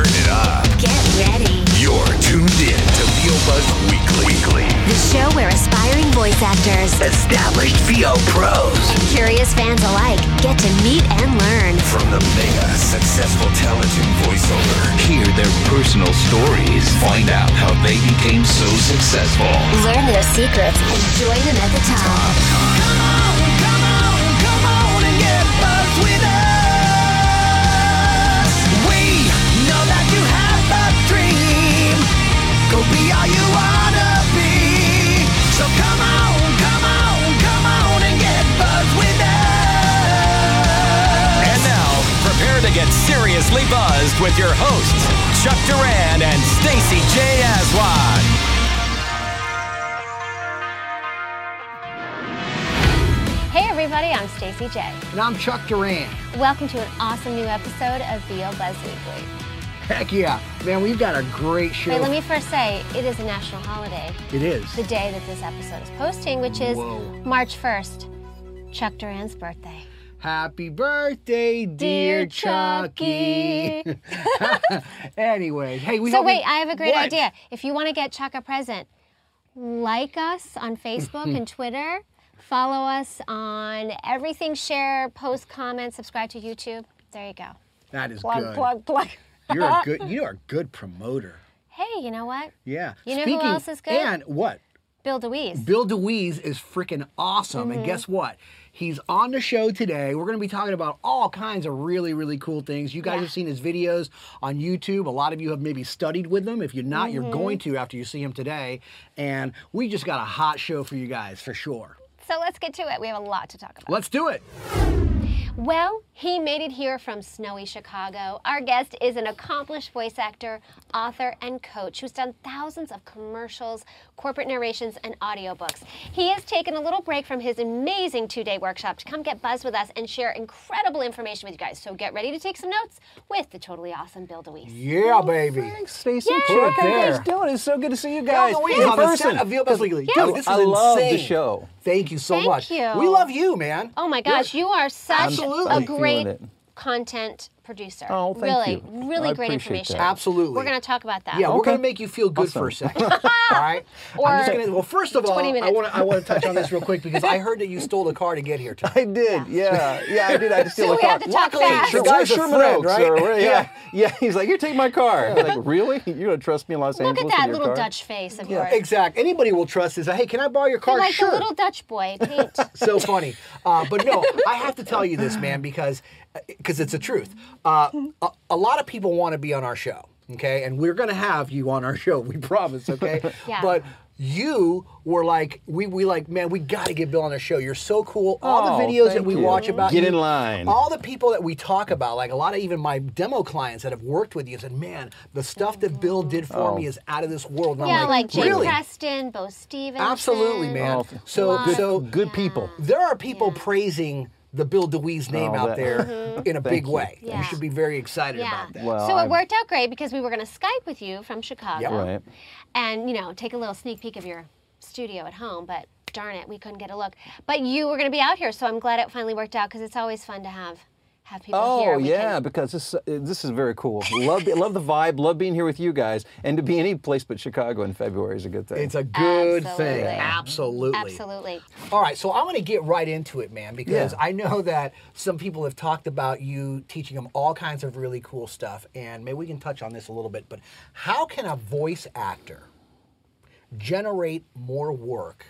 Turn it up. Get ready. You're tuned in to VO Buzz Weekly. Weekly. The show where aspiring voice actors Established VO pros. and curious fans alike get to meet and learn. From the mega successful television voiceover, hear their personal stories, find out how they became so successful. Learn their secrets and join them at the top. And now, prepare to get seriously buzzed with your hosts, Chuck Duran and Stacy J. Aswad. Hey everybody, I'm Stacey J. And I'm Chuck Duran. Welcome to an awesome new episode of VO Buzz Weekly. Heck yeah. Man, we've got a great show. Wait, let me first say it is a national holiday. it is. The day that this episode is posting, which is Whoa. March 1st, Chuck Duran's birthday. Happy birthday, dear, Dear Chucky. anyway, hey, we so wait, I have a great What? idea. If you want to get Chuck a present, like us on Facebook and Twitter. Follow us on everything, share, post, comment, subscribe to YouTube. There you go. That is Plug, good. plug, plug. You're a good. You are a good promoter. Hey, you know what? Yeah. You know who Speaking, else is good? And what? Bill DeWeese. Bill DeWeese is freaking awesome. Mm-hmm. And guess what? He's on the show today. We're going to be talking about all kinds of really, really cool things. You guys Yeah. have seen his videos on YouTube. A lot of you have maybe studied with him. If you're not, you're Mm-hmm. going to after you see him today. And we just got a hot show for you guys for sure. So let's get to it. We have a lot to talk about. Let's do it. Well, he made it here from snowy Chicago. Our guest is an accomplished voice actor, author, and coach who's done thousands of commercials, corporate narrations, and audiobooks. He has taken a little break from his amazing two day workshop to come get buzzed with us and share incredible information with you guys. So get ready to take some notes with the totally awesome Bill DeWeese. Yeah, oh, baby. Thanks, Stacey. Yay! Chuck, how you There. guys doing? It's so good to see you guys Bill DeWeese in on the person. set of VO Buzz Weekly. Yeah. Dude, this is I love the insane. show. Thank you so Thank much. you. We love you, man. Oh my gosh, you are such Absolutely. a I'm feeling great it. content producer. Oh, thank really, you. really I great information. that. Absolutely. We're going to talk about that. Yeah, we're gonna make you feel good for a second. All right. I'm Or just gonna. Well, first of all, 20 I minutes. want to I want to touch on this real quick because I heard that you stole the car to get here tonight. I did, yeah, yeah, I did. I just steal So a we car. have to talk Luckily, fast. the guy's a Sherman friend, Oaks, right? or Yeah. yeah, yeah. He's like, "Here, take my car." I'm like, really? You're gonna trust me in Los Look Angeles? Look at that little car? Dutch face of yours. Exactly. Anybody will trust this. Hey, can I borrow your car? Like sure. the little Dutch boy paint. so funny. Uh, but no, I have to tell you this, man, because because it's the truth. Uh, a, a lot of people want to be on our show, okay, and we're gonna have you on our show. We promise, okay. Yeah. But you were like, we we like, man, we got to get Bill on our show. You're so cool. All the Oh, videos that we you. watch about you Get you, in line. All the people that we talk about, like a lot of even my demo clients that have worked with you, said, man, the stuff that Bill did for Oh. me is out of this world. And yeah, I'm like, like, Jay really? Preston, Bo Stevens. Absolutely, man. Oh, so good- so Good people. there are people praising the Bill DeWeese name Oh, out that- there in a big you. way. Yeah. You should be very excited Yeah. about that. Well, so it I'm- worked out great because we were going to Skype with you from Chicago. Yep. Right. And, you know, take a little sneak peek of your studio at home, but darn it, we couldn't get a look. But you were going to be out here, so I'm glad it finally worked out because it's always fun to have have people here. Oh yeah, can- because this uh, this is very cool. Love love the vibe. Love being here with you guys, and to be any place but Chicago in February is a good thing. It's a good Absolutely. thing. Absolutely. Absolutely. All right, so I'm going to get right into it, man, because Yeah. I know that some people have talked about you teaching them all kinds of really cool stuff, and maybe we can touch on this a little bit. But how can a voice actor generate more work,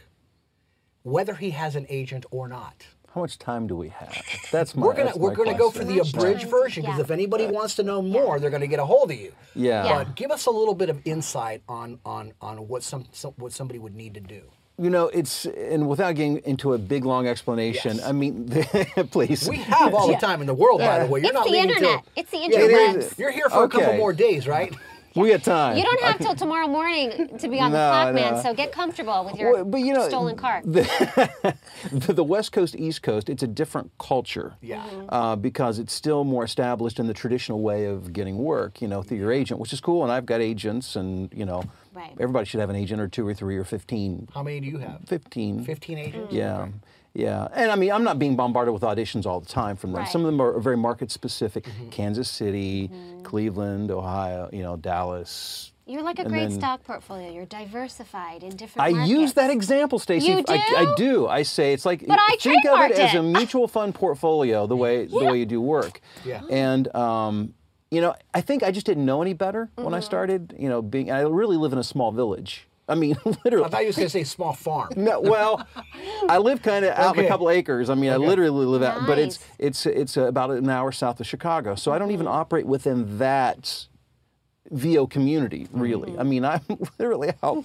whether he has an agent or not? How much time do we have? That's my. We're gonna we're gonna go for the abridged version because Yeah. if anybody wants to know more, they're going to get a hold of you. Yeah. Yeah. But give us a little bit of insight on on on what some, some what somebody would need to do. You know, it's and without getting into a big long explanation. Yes. I mean, please. We have all the time in the world, by the way. You're It's not the internet. till- It's the Yeah, it internet. is. You're here for a couple more days, right? we got time. You don't have till tomorrow morning to be on the No, clock, man. no. So get comfortable with your Well, but you know, stolen car. the, the West Coast, East Coast, it's a different culture. Yeah. Mm-hmm. Uh, because it's still more established in the traditional way of getting work, you know, through your agent, which is cool. And I've got agents, and you know, Right. everybody should have an agent or two or three or fifteen. How many do you have? 15. 15 agents? Yeah. Yeah, and I mean, I'm not being bombarded with auditions all the time from them. Right. Some of them are very market specific. Mm-hmm. Kansas City, Cleveland, Ohio, you know, Dallas. You're like a And great then- stock portfolio. You're diversified in different I markets. use that example, Stacey. You I, I do? do. I say it's like But I think of it trademarked as a mutual fund portfolio, the way the way you do work. Yeah. And um, you know, I think I just didn't know any better when Mm-hmm. I started. You know, being I really live in a small village. I mean, literally. I thought you were going to say small farm. No, well, I live kind of out Okay. a couple acres. I mean, I literally live out, but it's it's it's about an hour south of Chicago. So I don't even mm-hmm. operate within that VO community, really. Mm-hmm. I mean, I'm literally out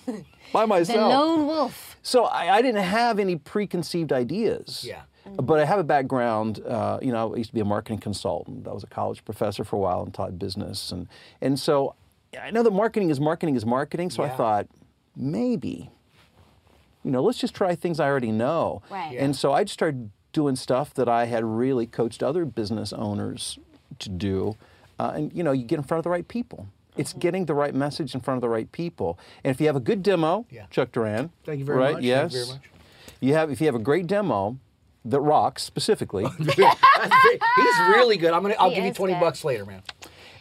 by myself. the myself. lone wolf. So I, I didn't have any preconceived ideas. Yeah. Mm-hmm. But I have a background. Uh, you know, I used to be a marketing consultant. I was a college professor for a while and taught business, and and so I know that marketing is marketing is marketing. So I thought maybe, you know, let's just try things I already know. Right. Yeah. And so I just started doing stuff that I had really coached other business owners to do, uh, and you know, you get in front of the right people. It's Mm-hmm. getting the right message in front of the right people. And if you have a good demo, Yeah. Chuck Duran, Thank you very right? much. Thank you Yes. very much. You have if you have a great demo that rocks specifically, He's really good. I'm gonna. I'll He give you twenty good. bucks later, man.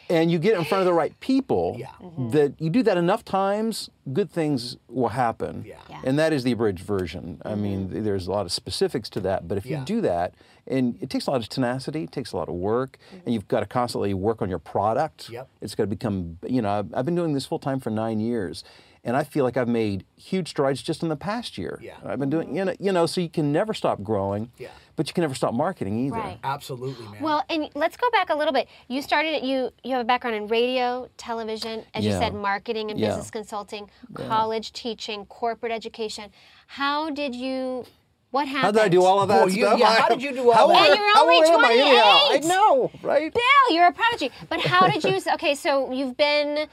And you get in front of the right people, Yeah. Mm-hmm. that you do that enough times, good things will happen. Yeah. Yeah. And that is the abridged version. I mm-hmm. mean, there's a lot of specifics to that, but if Yeah. you do that, and it takes a lot of tenacity, it takes a lot of work, and mm-hmm. you've got to constantly work on your product. Yep. It's got to become, you know, I've, I've been doing this full time for nine years. And I feel like I've made huge strides just in the past year. Yeah. I've been doing, you know, you know, so you can never stop growing. Yeah. But you can never stop marketing either. Right. Absolutely, man. Well, and let's go back a little bit. You started. You you have a background in radio, television, as you said, marketing and Yeah. business consulting, college teaching, corporate education. How did you? What happened? How did I do all of that Boy, you- stuff? yeah, I- how did you do all how that? And you're how only old am I? I 28. know, right? Bill, you're a prodigy. But how did you? Okay, so you've been.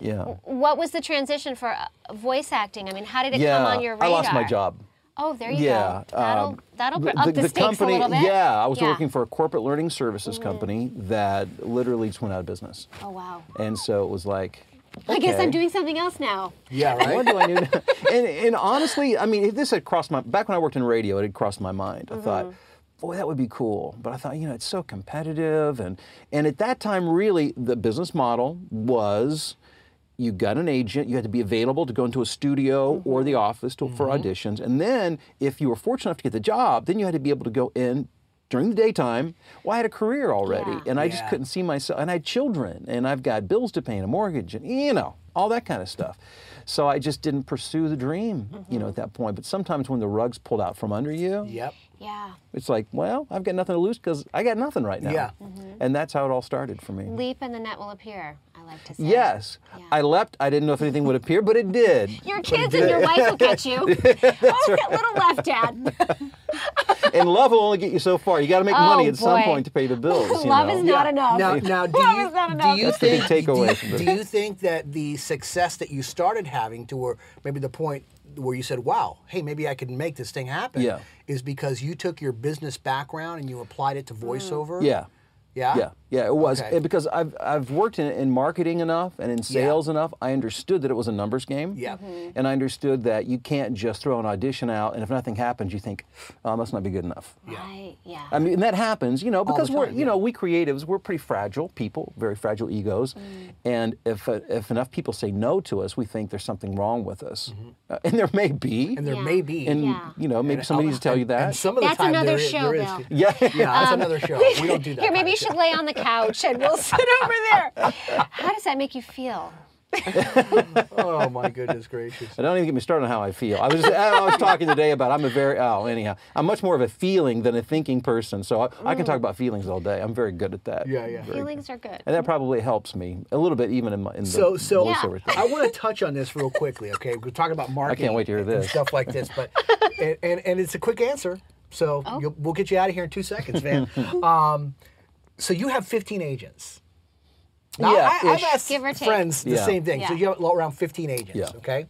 Yeah. What was the transition for uh, voice acting? I mean, how did it yeah. come on your radar? I lost my job. Oh, there you yeah. go. That'll um, that'll the, up the- the, the stakes company, a little bit. Yeah, I was Yeah. working for a corporate learning services company that literally just went out of business. Oh wow. And so it was like, I guess I'm doing something else now. yeah, right? What do I need? to- and, and honestly, I mean, if this had crossed my back when I worked in radio. It had crossed my mind. I thought, boy, that would be cool. But I thought, you know, it's so competitive, and and at that time, really, the business model was. You got an agent. You had to be available to go into a studio or the mm-hmm. office to, for mm-hmm. auditions. And then, if you were fortunate enough to get the job, then you had to be able to go in during the daytime. Well, I had a career already, Yeah. and I just couldn't see myself. And I had children, and I've got bills to pay and a mortgage, and you know all that kind of stuff. So I just didn't pursue the dream, you know, mm-hmm. at that point. But sometimes when the rug's pulled out from under you, Yep. Yeah. it's like, well, I've got nothing to lose because I got nothing right now. Yeah. And that's how it all started for me. Leap and the net will appear. I like to say. Yes, Yeah. I leapt. I didn't know if anything would appear, but it did. Your kids and your wife will catch you. oh, that little left, Dad. and love will only get you so far. You got to make Oh, money at some point to pay the bills. you Love know? is not Yeah. enough. Now, now, do Love you, is not do you That's the big think? takeaway do, you- from this. do you think that the success that you started having to where maybe the point where you said, "Wow, hey, maybe I could make this thing happen," Yeah. is because you took your business background and you applied it to mm. voiceover. Yeah. Yeah. Yeah, yeah, it was Okay. And because I've I've worked in, in marketing enough and in sales enough. I understood that it was a numbers game. Yeah. Mm-hmm. and I understood that you can't just throw an audition out and if nothing happens, you think, oh, it must not be good enough. Right. Yeah. I mean, and that happens, you know, the because we're, you yeah. know, we creatives, we're pretty fragile people, very fragile egos, and if uh, if enough people say no to us, we think there's something wrong with us, Uh, and there may be, Mm-hmm. And there Yeah. may be. and Yeah. you know, maybe And- somebody needs to tell you that. And some of the That's time another there is- show, there is- Bill. yeah. Yeah, that's another show. We don't do that. Here, maybe you should lay on the couch and we'll sit over there. How does that make you feel? Oh my goodness gracious. And don't even get me started on how I feel. I was just, I was talking today about I'm a very oh anyhow I'm much more of a feeling than a thinking person. So I, I can talk about feelings all day. I'm very good at that. Yeah, yeah. Very Feelings are good. And that probably helps me a little bit, even in, my, in the So, so voiceover thing. I want to touch on this real quickly. Okay, we're talking about marketing. can't wait to hear and this. stuff like this, but and, and, and it's a quick answer. So Oh. you'll, we'll get you out of here in two seconds, man. um, so you have 15 agents. Now, Yeah, I, I've ish. asked Give or take. friends the Yeah. same thing. So you have around 15 agents. Yeah. Okay.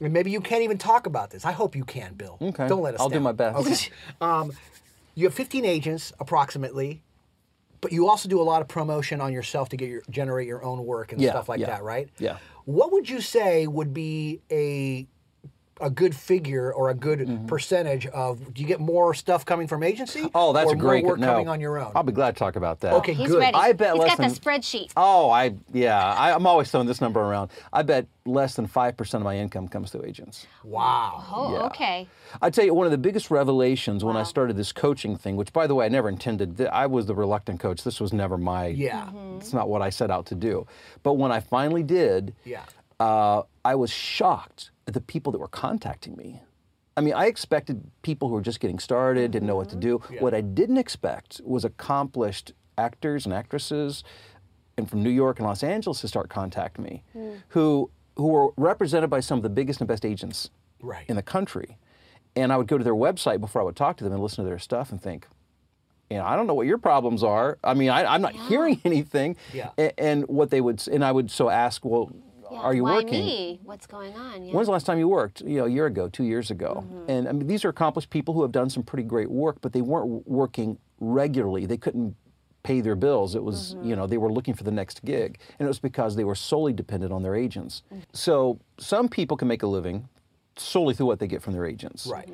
And maybe you can't even talk about this. I hope you can, Bill. Okay. Don't let us I'll do my best. Okay. um, you have 15 agents approximately, but you also do a lot of promotion on yourself to get your generate your own work and Yeah, stuff like yeah, that, right? yeah. What would you say would be a a good figure or a good percentage of? Do you get more stuff coming from agency? Mm-hmm. Oh, that's or a great more work no. coming on your own. I'll be glad to talk about that. Okay, He's good. ready. I bet He's less got than- the spreadsheet. Oh, I yeah, I, I'm always throwing this number around. I bet less than five percent of my income comes through agents. Wow. Oh, Yeah. okay. I tell you, one of the biggest revelations when I started this coaching thing, which by the way, I never intended. th- I was the reluctant coach. This was never my. Yeah. It's not what I set out to do. But when I finally did, Yeah. Uh, I was shocked at the people that were contacting me. I mean, I expected people who were just getting started, didn't know what to do. What I didn't expect was accomplished actors and actresses, and from New York and Los Angeles to start contacting me, who who were represented by some of the biggest and best agents Right. in the country. And I would go to their website before I would talk to them and listen to their stuff and think, you know, I don't know what your problems are. I mean, I, I'm not hearing anything. Yeah. A- And, what they would, and I would so ask, well, Yeah, are you why working? me? What's going on? Yeah. When's the last time you worked? You know, a year ago, two years ago. Mm-hmm. And I mean, these are accomplished people who have done some pretty great work, but they weren't working regularly. They couldn't pay their bills. It was, mm-hmm. you know, they were looking for the next gig. And it was because they were solely dependent on their agents. Mm-hmm. So some people can make a living solely through what they get from their agents. Right.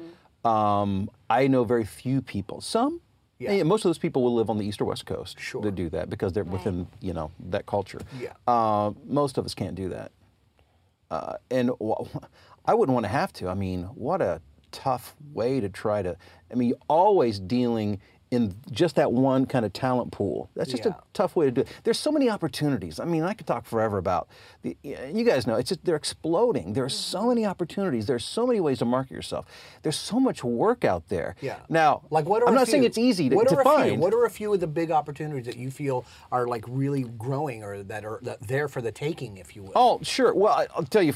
Um, I know very few people. Some, Yeah. and most of those people will live on the east or west coast Sure. to do that because they're within, you know, that culture. Yeah. Uh, most of us can't do that. Uh, and wh- I wouldn't want to have to. I mean, what a tough way to try to. I mean, always dealing in just that one kind of talent pool. That's just Yeah. a tough way to do it. There's so many opportunities. I mean, I could talk forever about the. You guys know it's just they're exploding. There are mm-hmm. so many opportunities. There's so many ways to market yourself. There's so much work out there. Yeah. Now, like what are I'm not saying it's easy to, what to are find. Few, what are a few of the big opportunities that you feel are like really growing or that are that there for the taking, if you will? Oh, sure. Well, I- I'll tell you,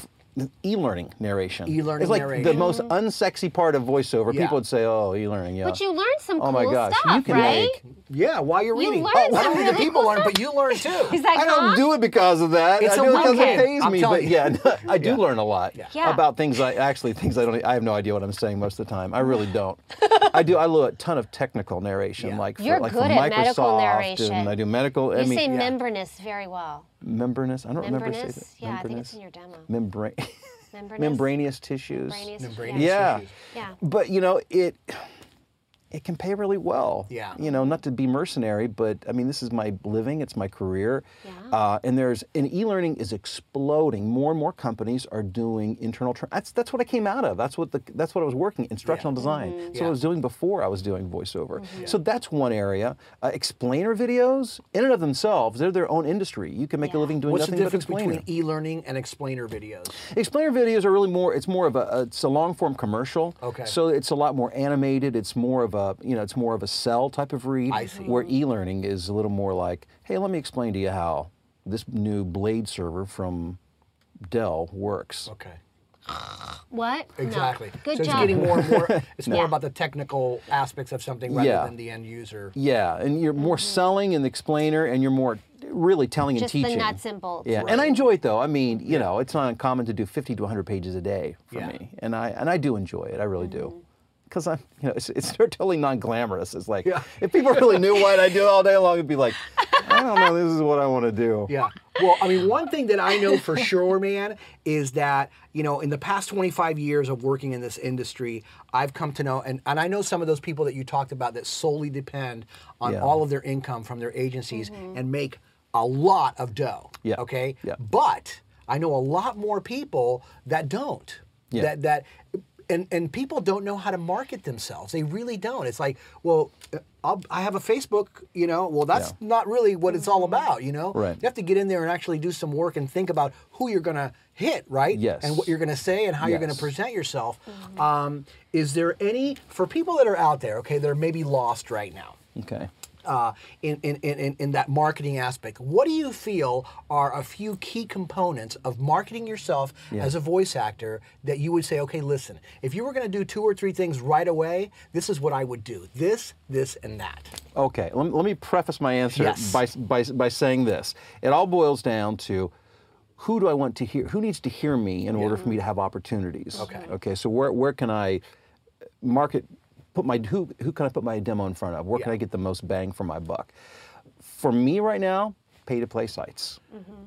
e-learning narration. E-learning It's like the most unsexy part of voiceover. Yeah. People would say, "Oh, e-learning, yeah." But you learn some Oh cool my gosh, stuff, you can right? make. yeah, while you're You reading. learn Oh, not some only do really people cool learn, but you learn too. He's like, I don't do it because of that. It's I a do it because win-win. it pays I'm me. telling But you. yeah, I do Yeah. learn a lot Yeah. about things. I actually things I don't. I have no idea what I'm saying most of the time. I really don't. I do. I do a ton of technical narration, Yeah. like for, You're like good for at medical Microsoft, narration. and I do medical. I You mean, say membranous very well. Membranous. I don't remember Membranous? saying that. Yeah, I think it's in your demo. Membrane. Membranous. membranous tissues. Membranous. Membranous. Yeah. tissues. Yeah. But you know, it it can pay really well. Yeah. You know, not to be mercenary, but I mean, this is my living, it's my career. Yeah. Uh, and there's and e-learning is exploding. More and more companies are doing internal. Tra- that's that's what I came out of. That's what the that's what I was working instructional design. Mm-hmm. So what Yeah. I was doing before I was doing voiceover. So that's one area. Uh, explainer videos, in and of themselves, they're their own industry. You can make a living doing nothing. What's the difference between e-learning and explainer videos? Explainer videos are really more. It's more of a. It's a long form commercial. Okay. So it's a lot more animated. It's more of a. You know, it's more of a sell type of read. I see. Where e-learning is a little more like, hey, let me explain to you how this new Blade server from Dell works. Okay. What? No. Exactly. Good so job. it's getting more and more. It's more about the technical aspects of something rather Yeah. than the end user. Yeah, and you're more selling and the explainer, and you're more really telling Mm-hmm. Just and the teaching. nuts and bolts. Yeah, and I enjoy it though. I mean, you know, it's not uncommon to do 50 to 100 pages a day for Yeah. me, and I and I do enjoy it. I really Mm-hmm. do, because I'm, you know, it's, it's totally non-glamorous. It's like Yeah. if people really knew what I do all day long, it'd be like, I don't know, this is what I want to do. Yeah. Well, I mean, one thing that I know for sure, man, is that, you know, in the past 25 years of working in this industry, I've come to know, and, and I know some of those people that you talked about that solely depend on Yeah. all of their income from their agencies mm-hmm. and make a lot of dough. Yeah. Okay. Yeah. But I know a lot more people that don't. Yeah. That, that, and, and people don't know how to market themselves. They really don't. It's like, well, I'll, I have a Facebook, you know. Well, that's Yeah. not really what it's all about, you know. Right. You have to get in there and actually do some work and think about who you're going to hit, right? Yes. And what you're going to say and how you're going to present yourself. Um, is there any for people that are out there? Okay, they're maybe lost right now. Okay. Uh, in, in, in, in that marketing aspect, what do you feel are a few key components of marketing yourself Yeah. as a voice actor that you would say, okay, listen, if you were going to do two or three things right away, this is what I would do this, this, and that. Okay, let me, let me preface my answer Yes. by, by, by saying this. It all boils down to who do I want to hear? Who needs to hear me in order for me to have opportunities? Okay. Okay, so where, where can I market, put my, who, who can I put my demo in front of? Where can I get the most bang for my buck? For me right now, pay to play sites.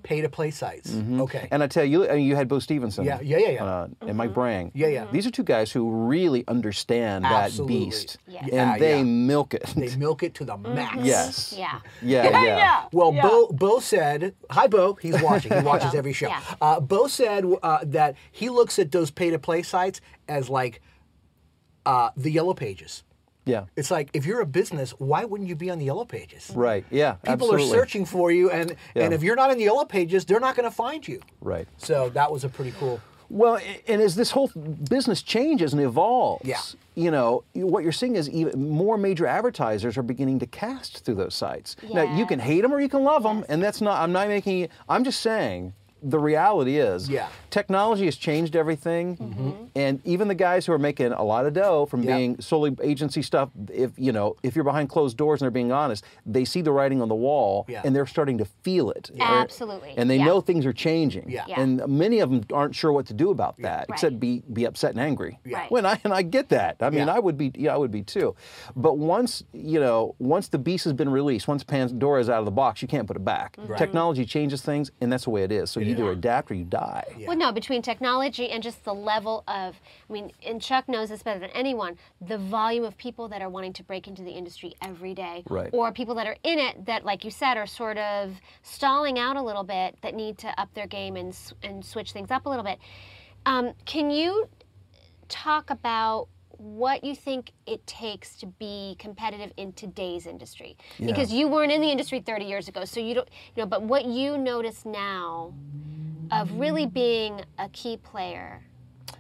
Pay to play sites. Okay. And I tell you, I mean, you had Bo Stevenson. Yeah, yeah, yeah, yeah. Uh, And Mike Brang. Yeah, yeah. These are two guys who really understand that beast. Yes. And Yeah, they yeah. milk it. they milk it to the max. yes. Yeah. Yeah, yeah. Well, Bo, Bo said, "Hi, Bo. He's watching. He watches every show." Yeah. Uh, Bo said uh, that he looks at those pay-to-play sites as like uh, the yellow pages. Yeah. It's like if you're a business, why wouldn't you be on the yellow pages? Right. Yeah. People absolutely. are searching for you, and Yeah. and if you're not in the yellow pages, they're not going to find you. Right. So that was a pretty cool. Well, and as this whole business changes and evolves, Yeah. you know, what you're seeing is even more major advertisers are beginning to cast through those sites. Now, you can hate them or you can love them, and that's not. I'm not making. I'm just saying. The reality is, Yeah. technology has changed everything, mm-hmm. and even the guys who are making a lot of dough from Yeah. being solely agency stuff, if you know, if you're behind closed doors and they're being honest, they see the writing on the wall, Yeah. and they're starting to feel it. Or- Absolutely. and they Yeah. know things are changing. Yeah. Yeah. And many of them aren't sure what to do about that, Right. except be be upset and angry. Yeah. Right. When I and I get that. I mean, Yeah. I would be yeah, I would be too. But once you know, once the beast has been released, once Pandora's out of the box, you can't put it back. right. Technology changes things, and that's the way it is. So you either adapt or you die. Well, no, between technology and just the level of, I mean, and Chuck knows this better than anyone, the volume of people that are wanting to break into the industry every day. Right. Or people that are in it that, like you said, are sort of stalling out a little bit that need to up their game and, and switch things up a little bit. Um, can you talk about what you think it takes to be competitive in today's industry because you weren't in the industry 30 years ago so you don't you know but what you notice now of really being a key player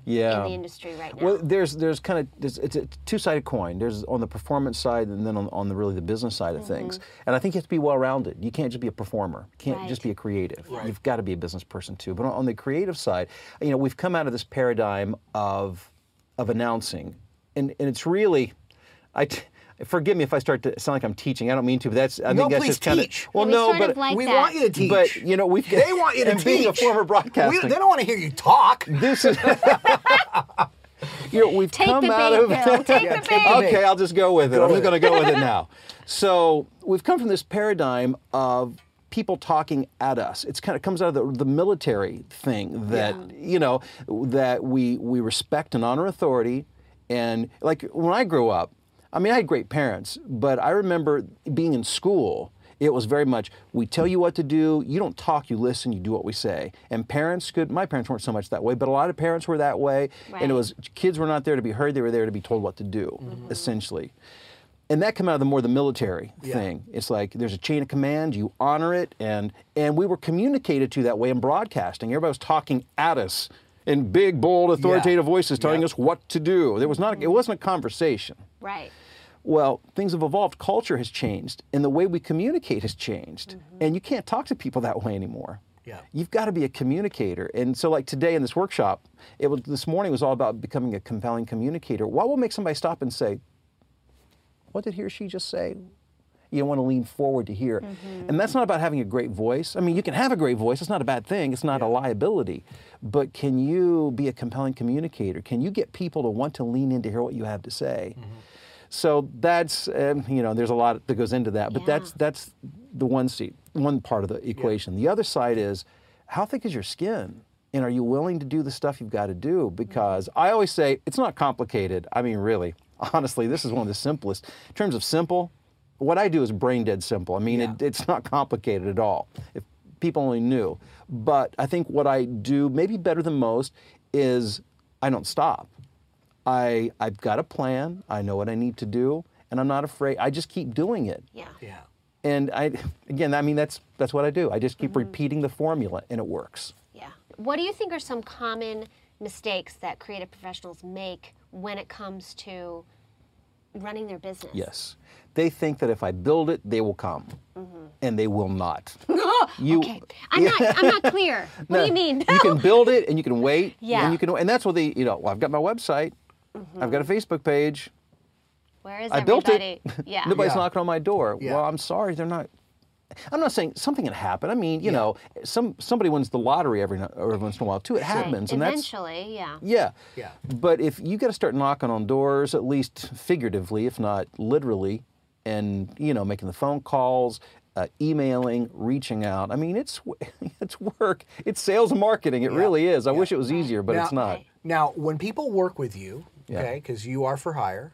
Yeah. in the industry right now Well, there's there's kind of there's, it's a two-sided coin. There's on the performance side, and then on, on the really the business side of things. Mm-hmm. And I think you have to be well-rounded. You can't just be a performer. You can't just be a creative. You've got to be a business person too. But on, on the creative side, you know, we've come out of this paradigm of of announcing, and and it's really, I. T- Forgive me if I start to sound like I'm teaching. I don't mean to, but that's I No, think that's just kind of well, We no, but like we that. want you to teach. but you know we've they want you to and teach. being a former We- broadcasting. they don't want to hear you talk. This is. you know, we've Take come the out of. Take Yeah, the take okay, I'll just go with it. Go I'm with just going to go with it now. So we've come from this paradigm of people talking at us. It's kind of comes out of the, the military thing that you know that we we respect and honor authority, and like when I grew up, I mean I had great parents, but I remember being in school. It was very much we tell you what to do. You don't talk, you listen, you do what we say. And parents could. My parents weren't so much that way, but a lot of parents were that way. And it was kids were not there to be heard; they were there to be told what to do, mm-hmm. essentially. And that came out of the more the military Yeah. thing. It's like there's a chain of command, you honor it, and and we were communicated to that way in broadcasting. Everybody was talking at us in big, bold, authoritative voices, telling Yeah. us what to do. There was not. It mm-hmm. wasn't a conversation. right Well, things have evolved. Culture has changed, and the way we communicate has changed. Mm-hmm. And you can't talk to people that way anymore. Yeah. You've got to be a communicator. And so, like today in this workshop, it was this morning was all about becoming a compelling communicator. What will make somebody stop and say, "What did he or she just say?" You don't want to lean forward to hear. Mm-hmm. And that's not about having a great voice. I mean, you can have a great voice. It's not a bad thing. It's not a liability. But can you be a compelling communicator? Can you get people to want to lean in to hear what you have to say? Mm-hmm. So that's um, you know there's a lot that goes into that, but Yeah. that's that's the one seat, one part of the equation. The other side is how thick is your skin, and are you willing to do the stuff you've got to do? Mm-hmm. Because I always say it's not complicated. I mean, really, honestly, this is one of the simplest in terms of simple. What I do is brain dead simple. I mean, it, it's not complicated at all. If people only knew, but I think what I do maybe better than most is I don't stop. I I've got a plan. I know what I need to do, and I'm not afraid. I just keep doing it. yeah Yeah. And I again, I mean that's that's what I do. I just keep mm-hmm. repeating the formula, and it works. yeah what do you think are some common mistakes that creative professionals make when it comes to running their business Yes, they think that if I build it, they will come, mm-hmm. and they will not. You, okay i'm not i'm not clear what do you mean you can build it, and you can wait. Yeah. And you can, and that's what they, you know. Well, I've got my website. I've got a mm-hmm. Facebook page. where is I built everybody it. yeah Nobody's Yeah. knocking on my door. Yeah. Well, I'm sorry, they're not. I'm not saying something can happen. I mean, you know, some somebody wins the lottery every every once in a while too. It Right. happens, and that's eventually yeah yeah. Yeah. But if you got to start knocking on doors, at least figuratively, if not literally, and you know, making the phone calls, uh, emailing, reaching out. I mean, it's it's work. It's sales and marketing. It really is. I wish it was easier, but Now- it's not. Now, when people work with you, okay, because you are for hire.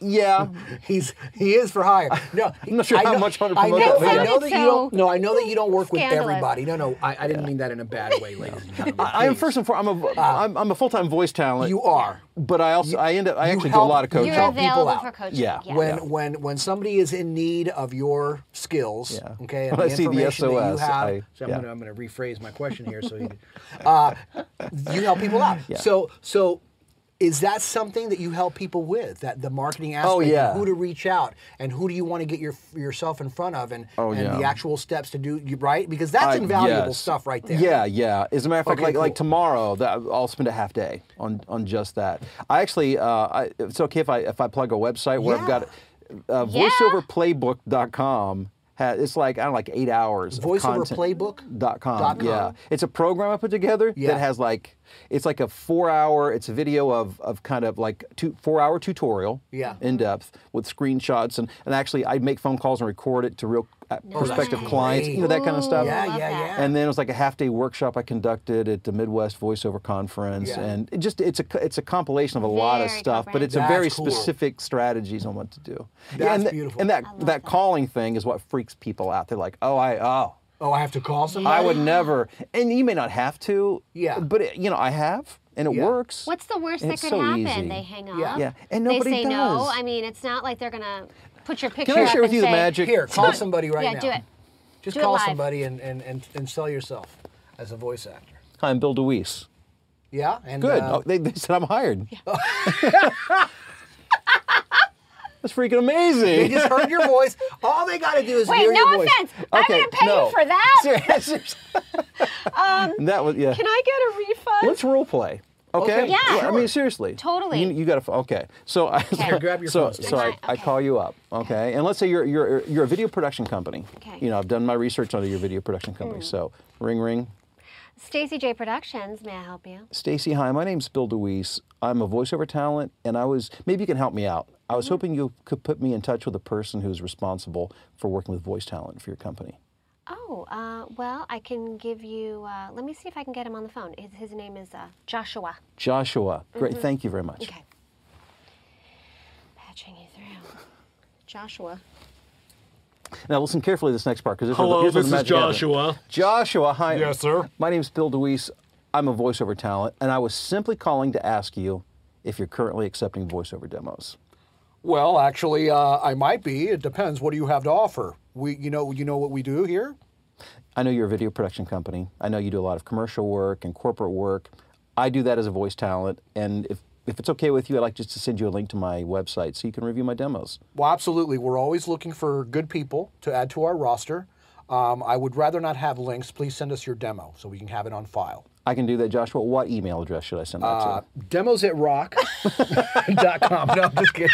Yeah. He's he is for hire. No, I'm not sure I how know- much I wanna I know, that I know that you don't. No, I know that you don't work with everybody. No, no, I, I didn't mean that in a bad way, ladies and gentlemen. I, I'm first and foremost. I'm a, I'm, I'm a full-time voice talent. You are. But I also I end up I you actually do a lot of coaching. You're help people available out. for coaching. Yeah. when Yeah. when when somebody is in need of your skills, Yeah. okay, and When the I see the information that you SOS, have, I- so I'm yeah. gonna I'm gonna rephrase my question here. So you, uh, you help people out. Yeah. So so. Is that something that you help people with? That the marketing aspect, Oh, yeah. who to reach out, and who do you want to get your yourself in front of, and, Oh, and the actual steps to do, you- right? Because that's I- invaluable yes. stuff right there. Yeah, yeah. As a matter of fact, Okay, like like cool. tomorrow, that I'll spend a half day on on just that. I actually, uh, I, it's okay if I if I plug a website where I've got uh, Yeah. voiceoverplaybook.com. ha- It's like I don't know, like eight hours. Voiceoverplaybook.com. Dot com. Yeah, it's a program I put together Yeah. that has like it's like a four-hour. It's a video of of kind of like two four-hour tutorial. Yeah. In depth with screenshots and and actually I make phone calls and record it to real Uh, prospective clients. You know that kind of stuff. Yeah, yeah, yeah. And then it was like a half day workshop I conducted at the Midwest Voiceover Conference, Yeah. and it just it's a it's a compilation of a lot of stuff, but it's a very cool. specific strategies on what to do. That's and th- beautiful. And that love that that. calling thing is what freaks people out. They're like, oh, I oh. Oh, I have to call somebody. I would never, and you may not have to. Yeah. But it, you know, I have, and it Yeah. works. What's the worst that could so happen? easy. They hang up. Yeah. Yeah, and they nobody say no. does. I mean, it's not like they're gonna put your picture Can I up share with and you the magic? Here, call somebody right yeah, now. do it. Just Do call live. somebody and, and, and, and sell yourself as a voice actor. Hi, I'm Bill DeWeese. Yeah, and Good. uh, oh, they, they said I'm hired. That's freaking amazing. they just heard your voice. All they got to do is Wait, hear no your voice. offense. I'm gonna pay no. you for that. Seriously. that was yeah. Can I get a refund? Let's role play. Okay. Okay, Yeah. I mean, seriously. Totally. You, you got to. Okay. So I. Here, grab your so phone, so I, Stacey. I Okay. call you up. Okay. And let's say you're you're you're a video production company. Okay. You know, I've done my research on your video production company. So ring ring. Stacy J Productions. May I help you? Stacy, hi. My name's Bill DeWeese. I'm a voiceover talent, and I was maybe you can help me out. I Mm-hmm. was hoping you could put me in touch with a person who's responsible for working with voice talent for your company. Oh, uh, well, I can give you. Uh, let me see if I can get him on the phone. His, his name is uh, Joshua. Joshua. Great. Thank you very much. Mm-hmm. Okay. Patching you through. Joshua. Now listen carefully to this next part because Hello, here's where this the is magic happens. Joshua. Joshua, hi. Yes, sir. My name is Bill DeWeese. I'm a voiceover talent, and I was simply calling to ask you if you're currently accepting voiceover demos. Well, actually, uh, I might be. It depends. What do you have to offer? We, you know, you know what we do here. I know you're a video production company. I know you do a lot of commercial work and corporate work. I do that as a voice talent, and if if it's okay with you, I'd like just to send you a link to my website so you can review my demos. Well, absolutely. We're always looking for good people to add to our roster. Um, I would rather not have links. Please send us your demo so we can have it on file. I can do that, Joshua. What email address should I send that Uh, to? demos at rock.com. no, I'm just kidding.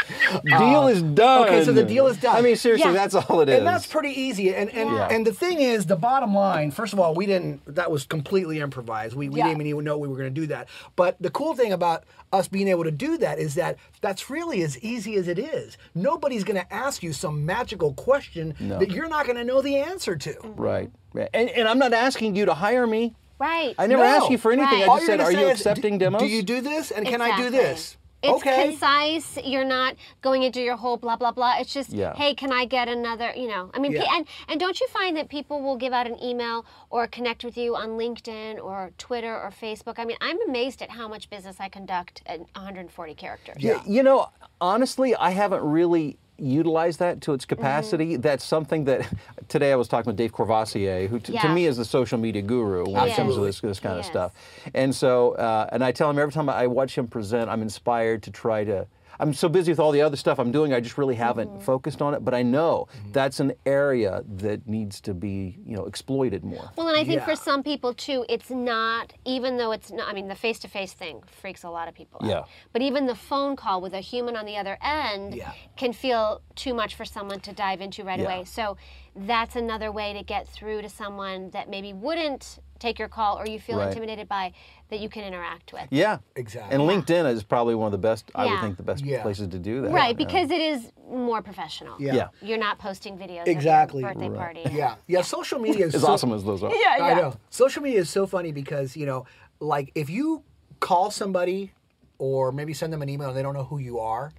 Deal is done. Okay, so the deal is done. I mean, seriously, Yeah. that's all it is. And that's pretty easy. And and, Yeah. and the thing is, the bottom line, first of all, we didn't that was completely improvised. We, we Yeah. didn't even know we were gonna do that. But the cool thing about us being able to do that is that that's really as easy as it is. Nobody's gonna ask you some magical question that you're not gonna know the answer to. right. right. And, and I'm not asking you to hire me. Right. I never No. asked you for anything. Right. I just said, "Are you accepting "Do- demos?" Do you do this? And can I do Exactly. this? It's okay. concise. You're not going into your whole blah blah blah. It's just, Yeah. hey, can I get another? You know, I mean, Yeah. and and don't you find that people will give out an email or connect with you on LinkedIn or Twitter or Facebook? I mean, I'm amazed at how much business I conduct at 140 characters. Yeah. You know, honestly, I haven't really utilized that to its capacity. Mm-hmm. That's something that today I was talking with Dave Courvoisier, who t- to me is the social media guru when it comes to this, this kind He of stuff. And so, uh, and I tell him every time I watch him present, I'm inspired to try to. I'm so busy with all the other stuff I'm doing, I just really haven't Mm-hmm. focused on it. But I know that's an area that needs to be, you know, exploited more. Well, and I think Yeah. for some people too, it's not, even though it's not, I mean, the face to face thing freaks a lot of people out. Yeah. But even the phone call with a human on the other end Yeah. can feel too much for someone to dive into right Yeah. away. So that's another way to get through to someone that maybe wouldn't take your call or you feel Right. intimidated by that you can interact with. Yeah, Exactly. And LinkedIn is probably one of the best. I would think the best Yeah. places to do that. Right, Yeah. because it is more professional. Yeah. Yeah. You're not posting videos Exactly. of your birthday Right. party. Yeah, yeah. Social media is as so, awesome as those are. Yeah, I yeah. know. Social media is so funny because, you know, like if you call somebody or maybe send them an email and they don't know who you are,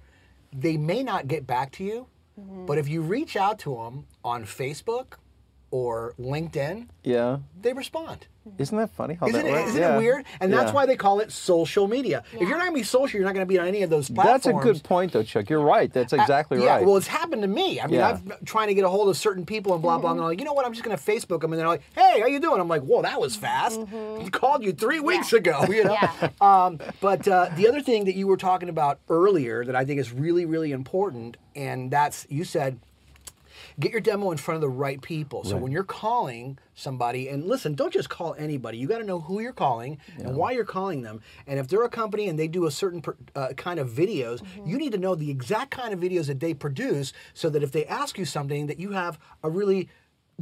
they may not get back to you. Mm-hmm. But if you reach out to them on Facebook or LinkedIn, Yeah. they respond. Isn't that funny? How Isn't, that it, works? isn't Yeah. it weird? And that's Yeah. why they call it social media. If you're not going to be social, you're not going to be on any of those platforms. That's a good point, though, Chuck. You're right. That's exactly Uh, yeah, right. well, it's happened to me. I mean, Yeah. I'm trying to get a hold of certain people and blah blah. And they're like, you know what? I'm just going to Facebook them, and they're like, hey, how you doing? I'm like, whoa, that was fast. I called you three weeks ago. You know. Yeah. Um, but uh, the other thing that you were talking about earlier that I think is really really important, and that's you said get your demo in front of the right people. So when you're calling somebody, and listen, don't just call anybody. You got to know who you're calling and why you're calling them. And if they're a company and they do a certain per- uh, kind of videos, you need to know the exact kind of videos that they produce, so that if they ask you something, that you have a really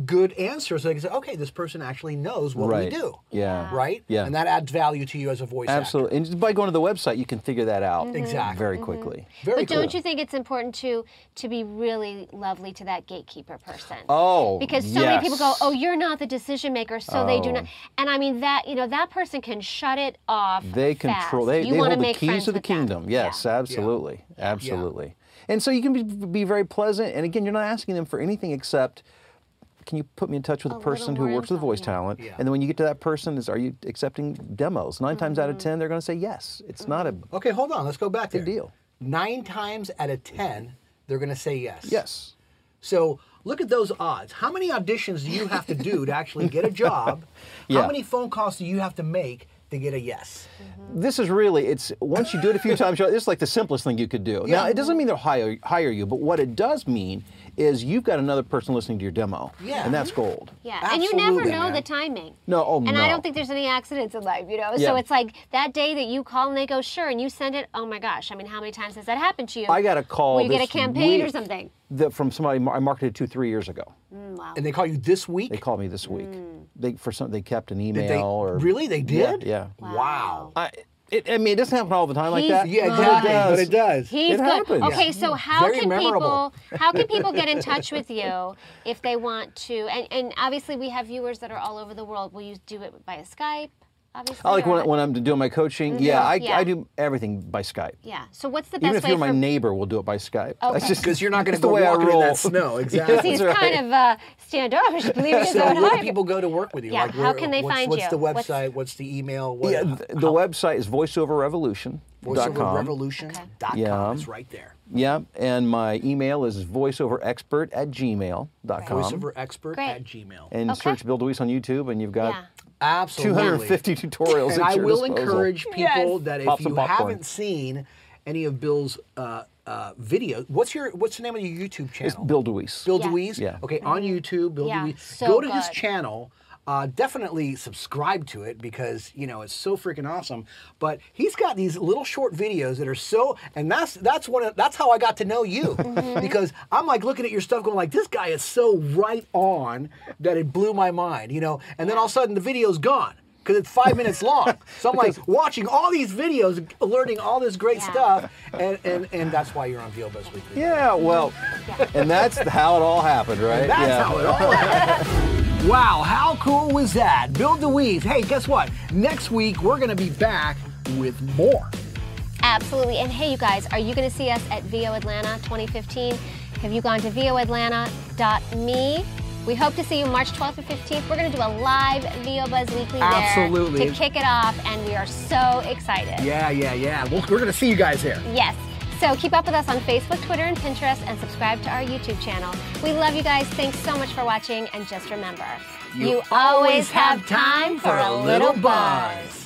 good answer, so they can say, okay, this person actually knows what Right. we do. Yeah. Right. Yeah. And that adds value to you as a voice actor. Absolutely. And just by going to the website, you can figure that out mm-hmm. Exactly. very mm-hmm. quickly. Very But cool. don't you think it's important to to be really lovely to that gatekeeper person? Oh, because so many people go, "Oh, you're not the decision maker," so they do Oh. not. And I mean that you know that person can shut it off. They fast. control. They, you they hold the make keys friends to the with them. kingdom. Yes, Yeah. absolutely, absolutely. And so you can be, be very pleasant. And again, you're not asking them for anything except, can you put me in touch with A a person who works with info, voice yeah. talent? Yeah. And then when you get to that person, is are you accepting demos? 9 times Mm-hmm. out of ten, they're going to say yes. It's not a Okay, hold on. Let's go back there. Good deal. Nine times out of ten, they're going to say yes. yes. So look at those odds. How many auditions do you have to do to actually get a job? Yeah. How many phone calls do you have to make to get a yes? This is really it's once you do it a few times, it's like the simplest thing you could do. Yeah. Now it doesn't mean they'll hire hire you, but what it does mean is you've got another person listening to your demo, Yeah. and that's gold. Yeah, and you never know man. the timing. No, oh, And I don't think there's any accidents in life, you know. Yeah. So it's like that day that you call and they go sure, and you send it. Oh my gosh! I mean, how many times has that happened to you? I got a call Where you get a this campaign or something. that from somebody I marketed to three years ago. Mm, wow. And they call you this week? They called me this week. They for some they kept an Did email they, or really? They did? Yeah. yeah. Wow. I, it, I mean, it doesn't happen all the time like He's that. Yeah, good. exactly. But But it does. He's It good. happens. Okay, so how Very can memorable. people how can people get in touch with you if they want to? And, and obviously we have viewers that are all over the world. Will you do it via Skype? Obviously. I like when, when I'm doing my coaching. Yeah, I, Yeah. I do everything by Skype. yeah. So what's the best Even if way you're my neighbor, we'll do it by Skype. Okay. That's just Because you're not going to that's the go way I walking in roll. that snow. Exactly. Because he's That's right. kind of uh, standoffish. Believe it so or where not. do people go to work with you? Yeah, Like, how can they what's, find what's you? the website? What's, the email? What, Yeah, th- the website is voiceoverrevolution.com. VoiceOverRevolution.com. Yeah. It's right there. Yeah, and my email is voiceoverexpert at gmail.com. VoiceOverExpert Great. at Gmail. And Okay. search Bill DeWeese on YouTube, and you've got Yeah. Absolutely. 250 tutorials And at I your will disposal. encourage people Yes. that if Pop you haven't seen any of Bill's uh, uh, videos, what's your what's the name of your YouTube channel? It's Bill DeWeese. Bill Yeah. DeWeese. Yeah. Okay, on YouTube, Bill Yeah, DeWeese. so Go to his channel. Uh, definitely subscribe to it because you know it's so freaking awesome. But he's got these little short videos that are so, and that's that's one of that's how I got to know you Mm-hmm. because I'm like looking at your stuff, going like, this guy is so right on that it blew my mind, you know. And then all of a sudden the video's gone because it's five minutes long. So I'm like watching all these videos, learning all this great Yeah. stuff, and, and and that's why you're on Buzz Weekly. Yeah, well, and that's how it all happened, right? That's yeah. how it all happened. Wow, how cool was that? Bill DeWeese. Hey, guess what? Next week, we're going to be back with more. Absolutely. And hey, you guys, are you going to see us at VO Atlanta 2015? Have you gone to voatlanta.me? We hope to see you March 12th and 15th. We're going to do a live VO Buzz Weekly Absolutely. there to kick it off, and we are so excited. Yeah, yeah, yeah. We're going to see you guys there. Yes. So keep up with us on Facebook, Twitter, and Pinterest, and subscribe to our YouTube channel. We love you guys. Thanks so much for watching, and just remember, You always have time for a little buzz.